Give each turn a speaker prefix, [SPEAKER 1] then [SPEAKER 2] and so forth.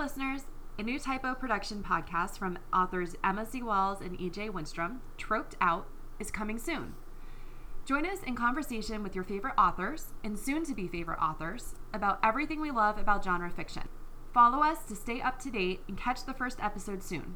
[SPEAKER 1] Listeners, A new typo production podcast from authors Emma Z Walls and EJ Winstrom, Troped Out, is coming soon. Join us in conversation with your favorite authors and soon to be favorite authors about everything we love about genre fiction. Follow us to stay up to date and catch the first episode soon.